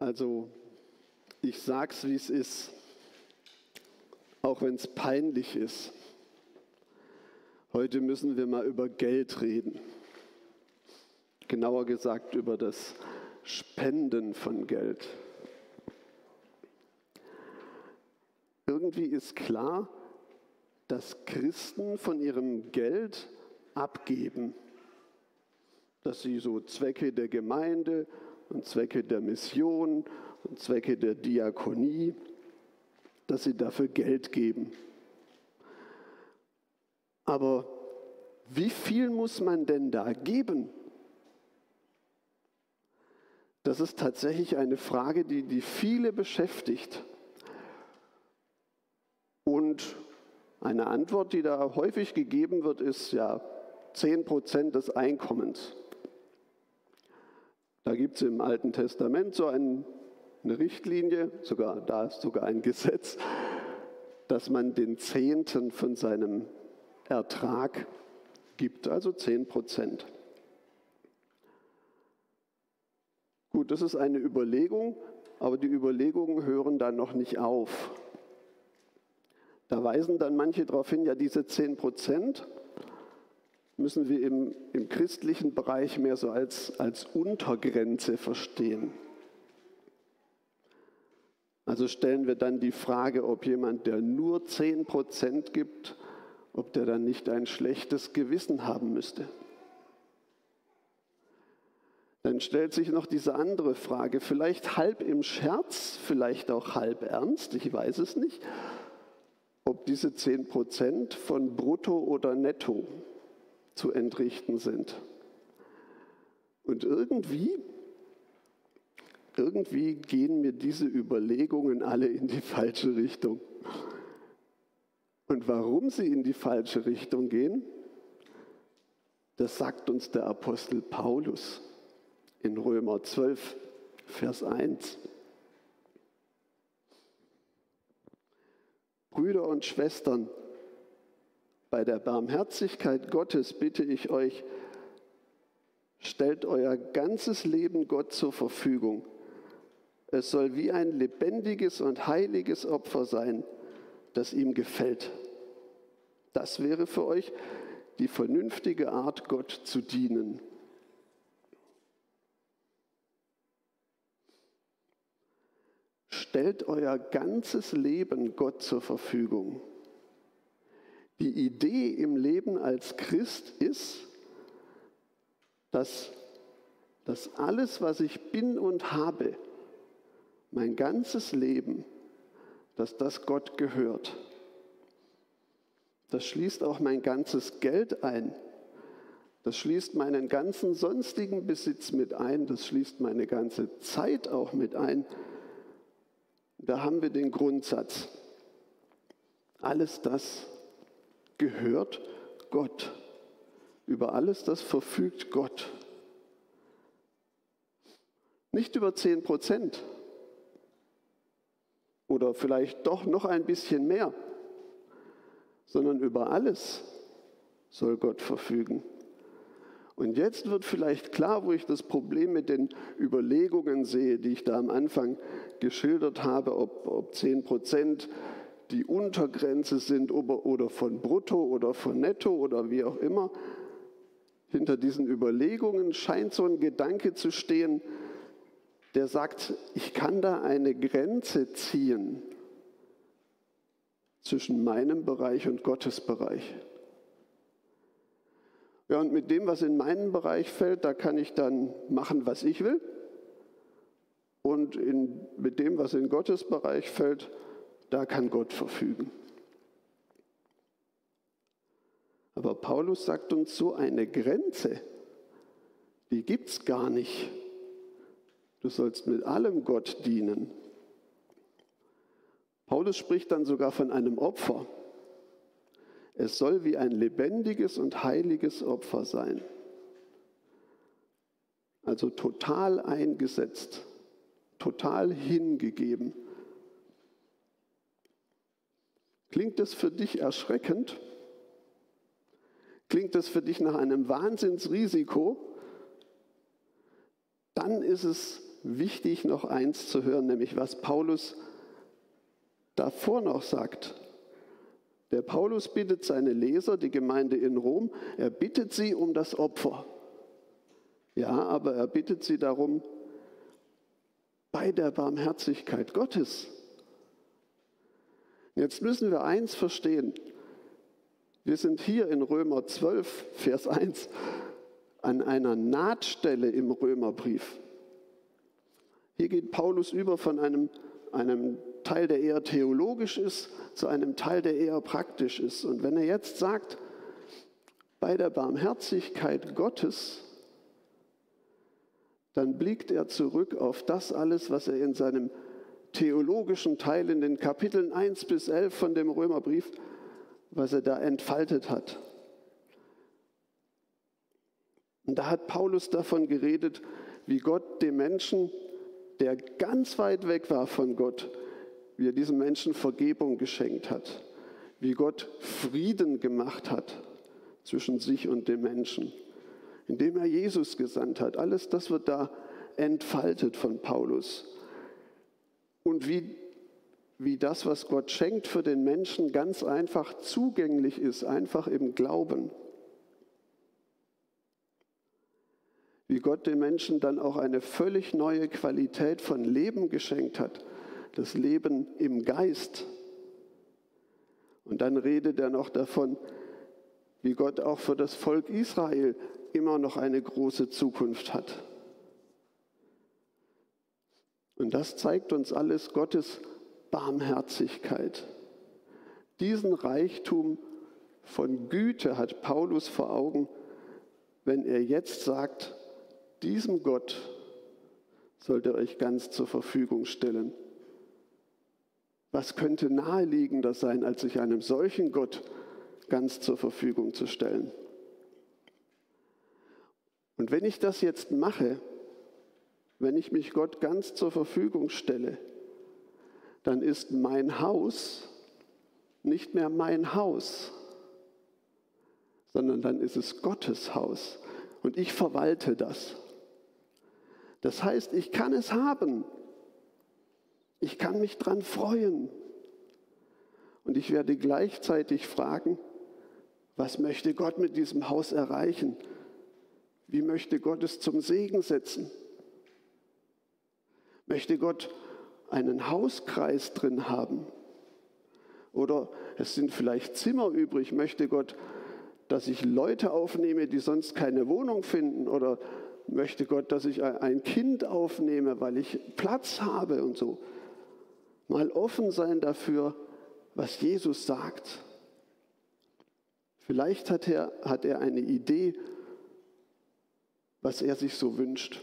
Also, ich sag's, wie es ist, auch wenn es peinlich ist. Heute müssen wir mal über Geld reden. Genauer gesagt über das Spenden von Geld. Irgendwie ist klar, dass Christen von ihrem Geld abgeben, dass sie so Zwecke der Gemeinde und Zwecke der Mission und Zwecke der Diakonie, dass sie dafür Geld geben. Aber wie viel muss man denn da geben? Das ist tatsächlich eine Frage, die, die viele beschäftigt. Und eine Antwort, die da häufig gegeben wird, ist ja 10 Prozent des Einkommens. Da gibt es im Alten Testament so ein, eine Richtlinie, sogar, da ist sogar ein Gesetz, dass man den Zehnten von seinem Ertrag gibt, also 10 Prozent. Gut, das ist eine Überlegung, aber die Überlegungen hören dann noch nicht auf. Da weisen dann manche darauf hin, ja, diese 10 Prozent müssen wir im, im christlichen Bereich mehr so als, als Untergrenze verstehen. Also stellen wir dann die Frage, ob jemand, der nur 10 Prozent gibt, ob der dann nicht ein schlechtes Gewissen haben müsste. Dann stellt sich noch diese andere Frage, vielleicht halb im Scherz, vielleicht auch halb ernst, ich weiß es nicht ob diese 10 Prozent von Brutto oder Netto zu entrichten sind. Und irgendwie, irgendwie gehen mir diese Überlegungen alle in die falsche Richtung. Und warum sie in die falsche Richtung gehen, das sagt uns der Apostel Paulus in Römer 12, Vers 1. Brüder und Schwestern, bei der Barmherzigkeit Gottes bitte ich euch, stellt euer ganzes Leben Gott zur Verfügung. Es soll wie ein lebendiges und heiliges Opfer sein, das ihm gefällt. Das wäre für euch die vernünftige Art, Gott zu dienen. stellt euer ganzes Leben Gott zur Verfügung. Die Idee im Leben als Christ ist, dass, dass alles, was ich bin und habe, mein ganzes Leben, dass das Gott gehört. Das schließt auch mein ganzes Geld ein. Das schließt meinen ganzen sonstigen Besitz mit ein. Das schließt meine ganze Zeit auch mit ein. Da haben wir den Grundsatz. Alles das gehört Gott. Über alles das verfügt Gott. Nicht über 10 Prozent oder vielleicht doch noch ein bisschen mehr, sondern über alles soll Gott verfügen. Und jetzt wird vielleicht klar, wo ich das Problem mit den Überlegungen sehe, die ich da am Anfang geschildert habe, ob, ob 10 Prozent die Untergrenze sind oder von Brutto oder von Netto oder wie auch immer. Hinter diesen Überlegungen scheint so ein Gedanke zu stehen, der sagt, ich kann da eine Grenze ziehen zwischen meinem Bereich und Gottes Bereich. Ja, und mit dem, was in meinen Bereich fällt, da kann ich dann machen, was ich will. Und in, mit dem, was in Gottes Bereich fällt, da kann Gott verfügen. Aber Paulus sagt uns, so eine Grenze, die gibt es gar nicht. Du sollst mit allem Gott dienen. Paulus spricht dann sogar von einem Opfer. Es soll wie ein lebendiges und heiliges Opfer sein. Also total eingesetzt, total hingegeben. Klingt das für dich erschreckend? Klingt das für dich nach einem Wahnsinnsrisiko? Dann ist es wichtig, noch eins zu hören, nämlich was Paulus davor noch sagt. Der Paulus bittet seine Leser, die Gemeinde in Rom, er bittet sie um das Opfer. Ja, aber er bittet sie darum, bei der Barmherzigkeit Gottes. Jetzt müssen wir eins verstehen. Wir sind hier in Römer 12, Vers 1 an einer Nahtstelle im Römerbrief. Hier geht Paulus über von einem, einem Teil, der eher theologisch ist, zu einem Teil, der eher praktisch ist. Und wenn er jetzt sagt, bei der Barmherzigkeit Gottes, dann blickt er zurück auf das alles, was er in seinem theologischen Teil in den Kapiteln 1 bis 11 von dem Römerbrief, was er da entfaltet hat. Und da hat Paulus davon geredet, wie Gott dem Menschen, der ganz weit weg war von Gott, wie er diesem Menschen Vergebung geschenkt hat, wie Gott Frieden gemacht hat zwischen sich und dem Menschen, indem er Jesus gesandt hat. Alles das wird da entfaltet von Paulus. Und wie, wie das, was Gott schenkt für den Menschen, ganz einfach zugänglich ist, einfach im Glauben. wie Gott den Menschen dann auch eine völlig neue Qualität von Leben geschenkt hat, das Leben im Geist. Und dann redet er noch davon, wie Gott auch für das Volk Israel immer noch eine große Zukunft hat. Und das zeigt uns alles Gottes Barmherzigkeit. Diesen Reichtum von Güte hat Paulus vor Augen, wenn er jetzt sagt, diesem Gott sollt ihr euch ganz zur Verfügung stellen. Was könnte naheliegender sein, als sich einem solchen Gott ganz zur Verfügung zu stellen? Und wenn ich das jetzt mache, wenn ich mich Gott ganz zur Verfügung stelle, dann ist mein Haus nicht mehr mein Haus, sondern dann ist es Gottes Haus und ich verwalte das. Das heißt, ich kann es haben. Ich kann mich dran freuen. Und ich werde gleichzeitig fragen, was möchte Gott mit diesem Haus erreichen? Wie möchte Gott es zum Segen setzen? Möchte Gott einen Hauskreis drin haben? Oder es sind vielleicht Zimmer übrig. Möchte Gott, dass ich Leute aufnehme, die sonst keine Wohnung finden? Oder möchte Gott, dass ich ein Kind aufnehme, weil ich Platz habe und so. Mal offen sein dafür, was Jesus sagt. Vielleicht hat er, hat er eine Idee, was er sich so wünscht.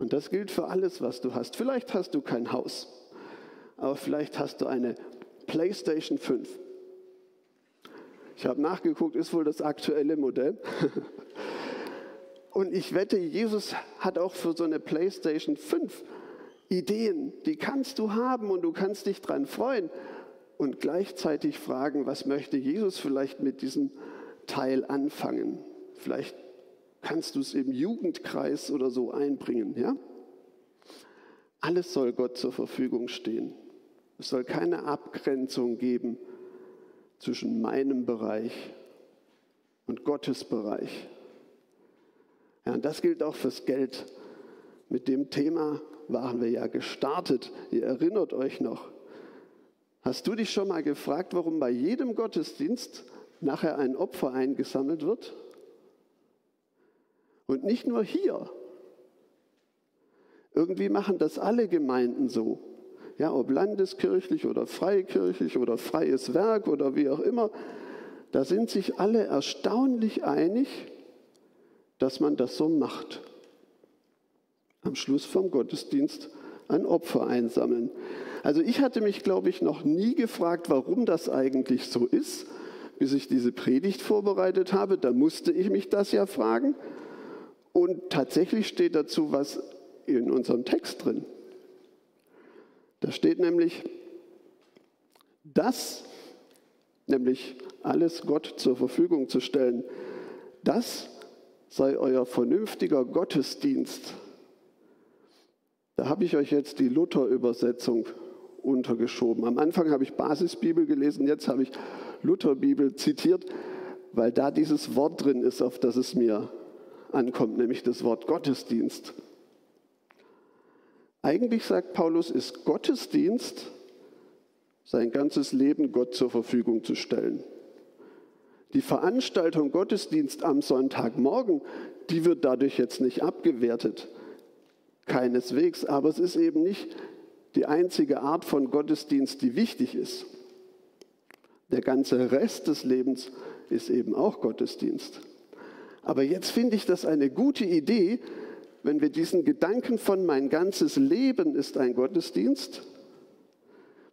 Und das gilt für alles, was du hast. Vielleicht hast du kein Haus, aber vielleicht hast du eine PlayStation 5. Ich habe nachgeguckt, ist wohl das aktuelle Modell. Und ich wette, Jesus hat auch für so eine PlayStation 5 Ideen, die kannst du haben und du kannst dich dran freuen und gleichzeitig fragen, was möchte Jesus vielleicht mit diesem Teil anfangen? Vielleicht kannst du es im Jugendkreis oder so einbringen, ja? Alles soll Gott zur Verfügung stehen. Es soll keine Abgrenzung geben zwischen meinem Bereich und Gottes Bereich. Ja, und das gilt auch fürs Geld. Mit dem Thema waren wir ja gestartet. Ihr erinnert euch noch. Hast du dich schon mal gefragt, warum bei jedem Gottesdienst nachher ein Opfer eingesammelt wird? Und nicht nur hier. Irgendwie machen das alle Gemeinden so. Ja, ob landeskirchlich oder freikirchlich oder freies Werk oder wie auch immer. Da sind sich alle erstaunlich einig, dass man das so macht. Am Schluss vom Gottesdienst ein Opfer einsammeln. Also ich hatte mich, glaube ich, noch nie gefragt, warum das eigentlich so ist, bis ich diese Predigt vorbereitet habe. Da musste ich mich das ja fragen. Und tatsächlich steht dazu was in unserem Text drin. Da steht nämlich, das, nämlich alles Gott zur Verfügung zu stellen, das sei euer vernünftiger Gottesdienst. Da habe ich euch jetzt die Luther-Übersetzung untergeschoben. Am Anfang habe ich Basisbibel gelesen, jetzt habe ich Lutherbibel zitiert, weil da dieses Wort drin ist, auf das es mir ankommt, nämlich das Wort Gottesdienst. Eigentlich sagt Paulus, ist Gottesdienst sein ganzes Leben Gott zur Verfügung zu stellen. Die Veranstaltung Gottesdienst am Sonntagmorgen, die wird dadurch jetzt nicht abgewertet. Keineswegs, aber es ist eben nicht die einzige Art von Gottesdienst, die wichtig ist. Der ganze Rest des Lebens ist eben auch Gottesdienst. Aber jetzt finde ich das eine gute Idee, wenn wir diesen Gedanken von mein ganzes Leben ist ein Gottesdienst,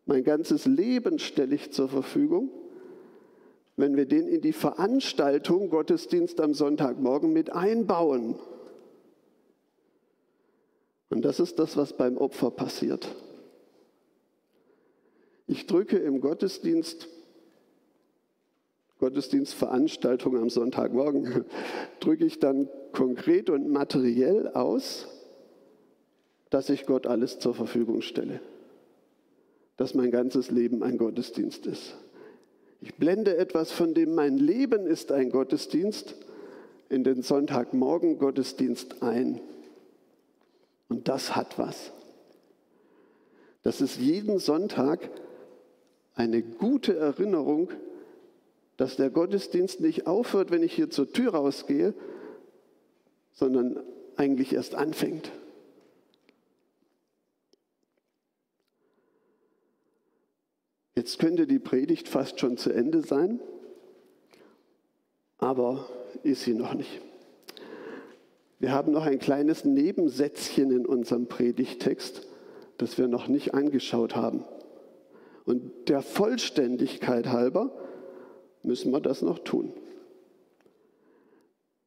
mein ganzes Leben stelle ich zur Verfügung, wenn wir den in die Veranstaltung Gottesdienst am Sonntagmorgen mit einbauen. Und das ist das, was beim Opfer passiert. Ich drücke im Gottesdienst, Gottesdienstveranstaltung am Sonntagmorgen, drücke ich dann konkret und materiell aus, dass ich Gott alles zur Verfügung stelle. Dass mein ganzes Leben ein Gottesdienst ist. Ich blende etwas, von dem mein Leben ist ein Gottesdienst, in den Sonntagmorgen Gottesdienst ein. Und das hat was. Das ist jeden Sonntag eine gute Erinnerung, dass der Gottesdienst nicht aufhört, wenn ich hier zur Tür rausgehe, sondern eigentlich erst anfängt. Jetzt könnte die Predigt fast schon zu Ende sein, aber ist sie noch nicht. Wir haben noch ein kleines Nebensätzchen in unserem Predigtext, das wir noch nicht angeschaut haben. Und der Vollständigkeit halber müssen wir das noch tun.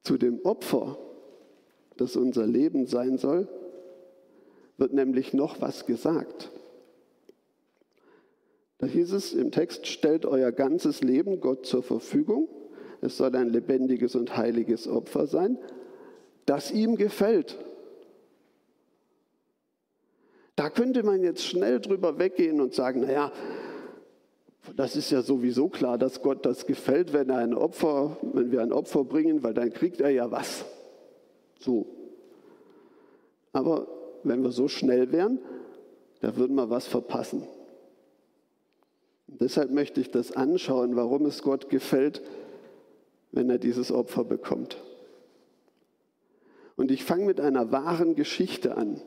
Zu dem Opfer, das unser Leben sein soll, wird nämlich noch was gesagt. Da hieß es im Text, stellt euer ganzes Leben Gott zur Verfügung. Es soll ein lebendiges und heiliges Opfer sein, das ihm gefällt. Da könnte man jetzt schnell drüber weggehen und sagen, naja, das ist ja sowieso klar, dass Gott das gefällt, wenn, er ein Opfer, wenn wir ein Opfer bringen, weil dann kriegt er ja was. So. Aber wenn wir so schnell wären, da würden wir was verpassen. Und deshalb möchte ich das anschauen, warum es Gott gefällt, wenn er dieses Opfer bekommt. Und ich fange mit einer wahren Geschichte an.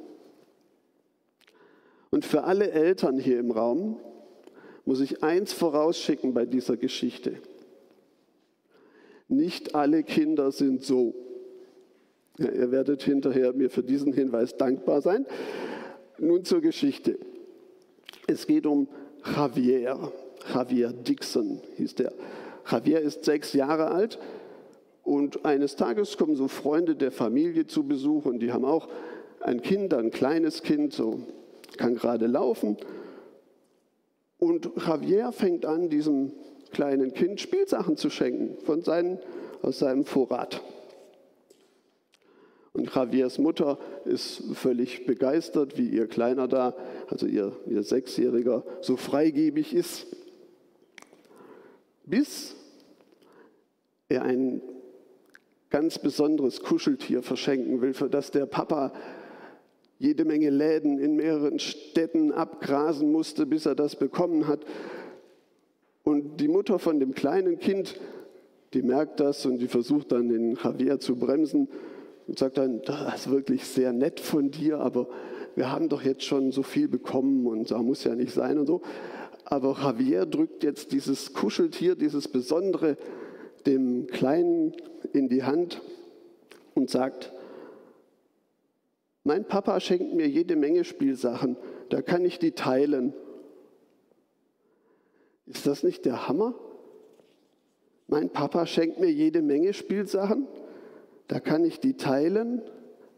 Und für alle Eltern hier im Raum muss ich eins vorausschicken bei dieser Geschichte. Nicht alle Kinder sind so. Ja, ihr werdet hinterher mir für diesen Hinweis dankbar sein. Nun zur Geschichte. Es geht um Javier. Javier Dixon hieß der. Javier ist sechs Jahre alt und eines Tages kommen so Freunde der Familie zu Besuch und die haben auch ein Kind, ein kleines Kind, so kann gerade laufen. Und Javier fängt an, diesem kleinen Kind Spielsachen zu schenken von seinen, aus seinem Vorrat. Und Javiers Mutter ist völlig begeistert, wie ihr Kleiner da, also ihr, ihr Sechsjähriger, so freigebig ist. Bis er ein ganz besonderes Kuscheltier verschenken will, für das der Papa jede Menge Läden in mehreren Städten abgrasen musste, bis er das bekommen hat. Und die Mutter von dem kleinen Kind, die merkt das und die versucht dann den Javier zu bremsen und sagt dann, das ist wirklich sehr nett von dir, aber wir haben doch jetzt schon so viel bekommen und da muss ja nicht sein und so. Aber Javier drückt jetzt dieses Kuscheltier, dieses Besondere, dem Kleinen in die Hand und sagt, mein Papa schenkt mir jede Menge Spielsachen, da kann ich die teilen. Ist das nicht der Hammer? Mein Papa schenkt mir jede Menge Spielsachen, da kann ich die teilen.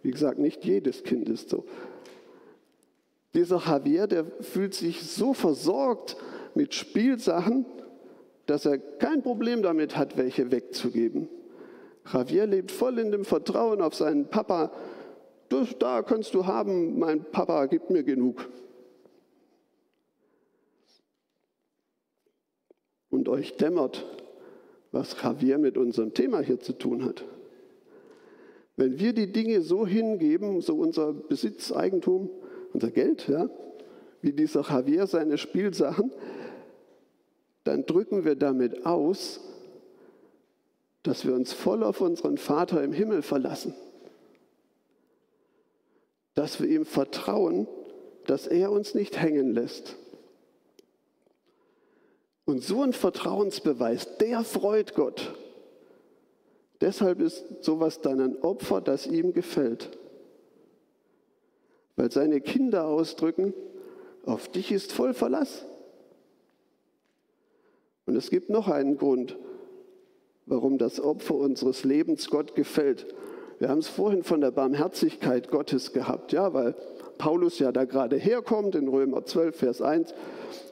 Wie gesagt, nicht jedes Kind ist so. Dieser Javier, der fühlt sich so versorgt mit Spielsachen, dass er kein Problem damit hat, welche wegzugeben. Javier lebt voll in dem Vertrauen auf seinen Papa, das, da kannst du haben, mein Papa gibt mir genug. Und euch dämmert, was Javier mit unserem Thema hier zu tun hat. Wenn wir die Dinge so hingeben, so unser Besitz, Eigentum, unser Geld, ja, wie dieser Javier seine Spielsachen, dann drücken wir damit aus, dass wir uns voll auf unseren Vater im Himmel verlassen. Dass wir ihm vertrauen, dass er uns nicht hängen lässt. Und so ein Vertrauensbeweis, der freut Gott. Deshalb ist sowas dann ein Opfer, das ihm gefällt. Weil seine Kinder ausdrücken, auf dich ist voll Verlass. Und es gibt noch einen Grund, warum das Opfer unseres Lebens Gott gefällt. Wir haben es vorhin von der Barmherzigkeit Gottes gehabt, ja, weil Paulus ja da gerade herkommt, in Römer 12, Vers 1,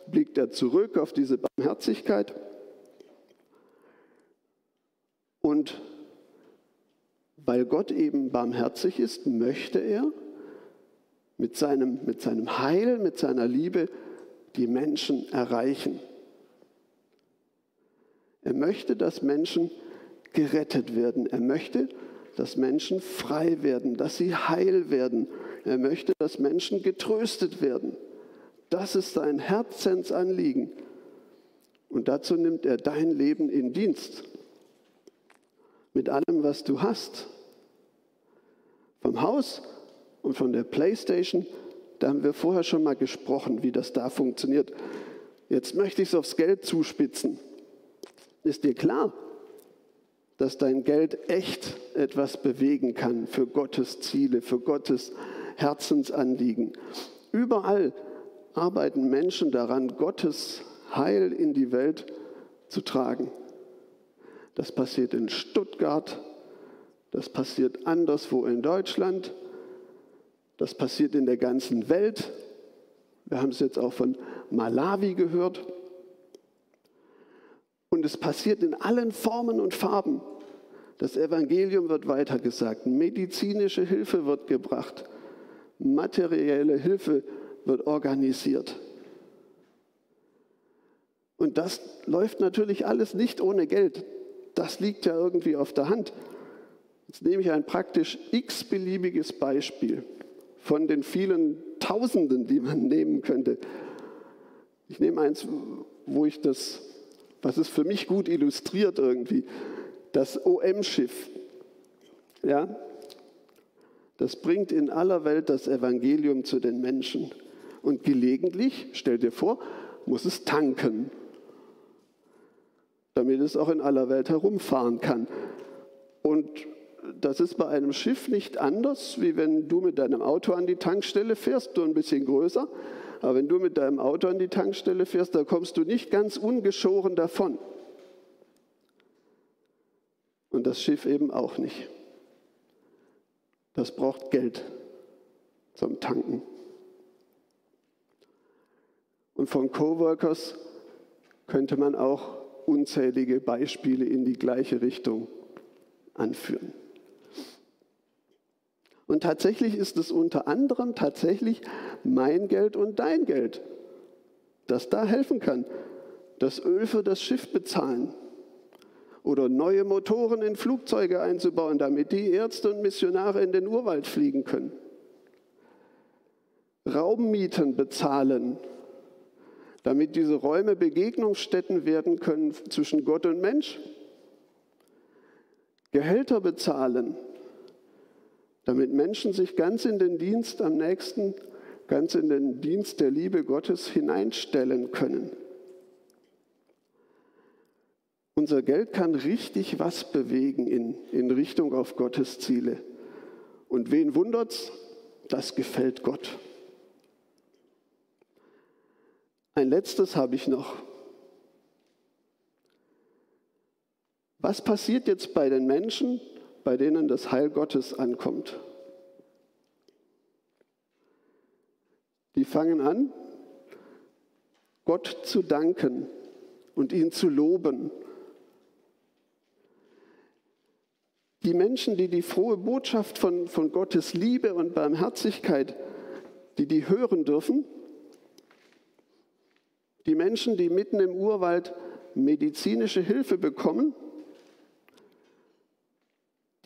blickt er zurück auf diese Barmherzigkeit. Und weil Gott eben barmherzig ist, möchte er mit seinem, mit seinem Heil, mit seiner Liebe die Menschen erreichen. Er möchte, dass Menschen gerettet werden. Er möchte, Menschen frei werden, dass sie heil werden. Er möchte, dass Menschen getröstet werden. Das ist sein Herzensanliegen. Und dazu nimmt er dein Leben in Dienst. Mit allem, was du hast. Vom Haus und von der Playstation, da haben wir vorher schon mal gesprochen, wie das da funktioniert. Jetzt möchte ich es aufs Geld zuspitzen. Ist dir klar, dass dein Geld echt etwas bewegen kann für Gottes Ziele, für Gottes Herzensanliegen? Überall arbeiten Menschen daran, Gottes Heil in die Welt zu tragen. Das passiert in Stuttgart, das passiert anderswo in Deutschland. Das passiert in der ganzen Welt. Wir haben es jetzt auch von Malawi gehört. Und es passiert in allen Formen und Farben. Das Evangelium wird weitergesagt. Medizinische Hilfe wird gebracht. Materielle Hilfe wird organisiert. Und das läuft natürlich alles nicht ohne Geld. Das liegt ja irgendwie auf der Hand. Jetzt nehme ich ein praktisch x-beliebiges Beispiel von den vielen Tausenden, die man nehmen könnte. Ich nehme eins, wo ich das, was es für mich gut illustriert irgendwie, das OM-Schiff. Ja, das bringt in aller Welt das Evangelium zu den Menschen. Und gelegentlich, stell dir vor, muss es tanken, damit es auch in aller Welt herumfahren kann. Und das ist bei einem Schiff nicht anders, wie wenn du mit deinem Auto an die Tankstelle fährst, nur ein bisschen größer. Aber wenn du mit deinem Auto an die Tankstelle fährst, da kommst du nicht ganz ungeschoren davon. Und das Schiff eben auch nicht. Das braucht Geld zum Tanken. Und von Coworkers könnte man auch unzählige Beispiele in die gleiche Richtung anführen. Und tatsächlich ist es unter anderem tatsächlich mein Geld und dein Geld, das da helfen kann. Das Öl für das Schiff bezahlen oder neue Motoren in Flugzeuge einzubauen, damit die Ärzte und Missionare in den Urwald fliegen können. Raummieten bezahlen, damit diese Räume Begegnungsstätten werden können zwischen Gott und Mensch. Gehälter bezahlen, damit Menschen sich ganz in den Dienst am nächsten, ganz in den Dienst der Liebe Gottes hineinstellen können. Unser Geld kann richtig was bewegen in, in Richtung auf Gottes Ziele. Und wen wundert's? Das gefällt Gott. Ein letztes habe ich noch. Was passiert jetzt bei den Menschen, bei denen das Heil Gottes ankommt. Die fangen an, Gott zu danken und ihn zu loben. Die Menschen, die die frohe Botschaft von, von Gottes Liebe und Barmherzigkeit, die die hören dürfen, die Menschen, die mitten im Urwald medizinische Hilfe bekommen,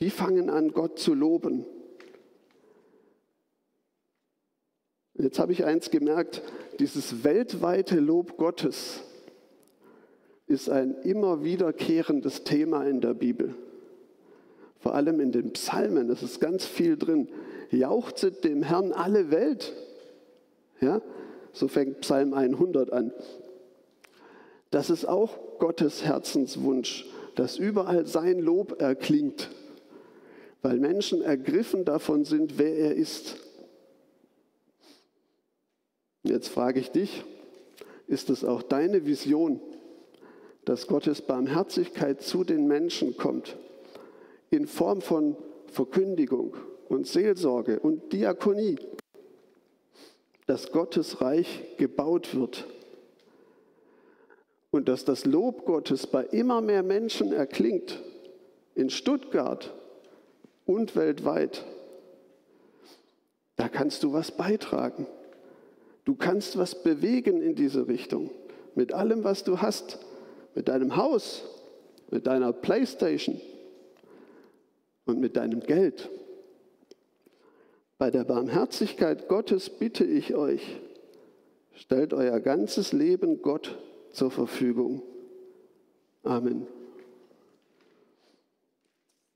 die fangen an, Gott zu loben. Jetzt habe ich eins gemerkt, dieses weltweite Lob Gottes ist ein immer wiederkehrendes Thema in der Bibel. Vor allem in den Psalmen, das ist ganz viel drin. Jauchzet dem Herrn alle Welt. Ja, so fängt Psalm 100 an. Das ist auch Gottes Herzenswunsch, dass überall sein Lob erklingt, weil Menschen ergriffen davon sind, wer er ist. Jetzt frage ich dich, ist es auch deine Vision, dass Gottes Barmherzigkeit zu den Menschen kommt in Form von Verkündigung und Seelsorge und Diakonie, dass Gottes Reich gebaut wird und dass das Lob Gottes bei immer mehr Menschen erklingt, in Stuttgart und weltweit, da kannst du was beitragen. Du kannst was bewegen in diese Richtung. Mit allem, was du hast. Mit deinem Haus, mit deiner Playstation und mit deinem Geld. Bei der Barmherzigkeit Gottes bitte ich euch, stellt euer ganzes Leben Gott zur Verfügung. Amen.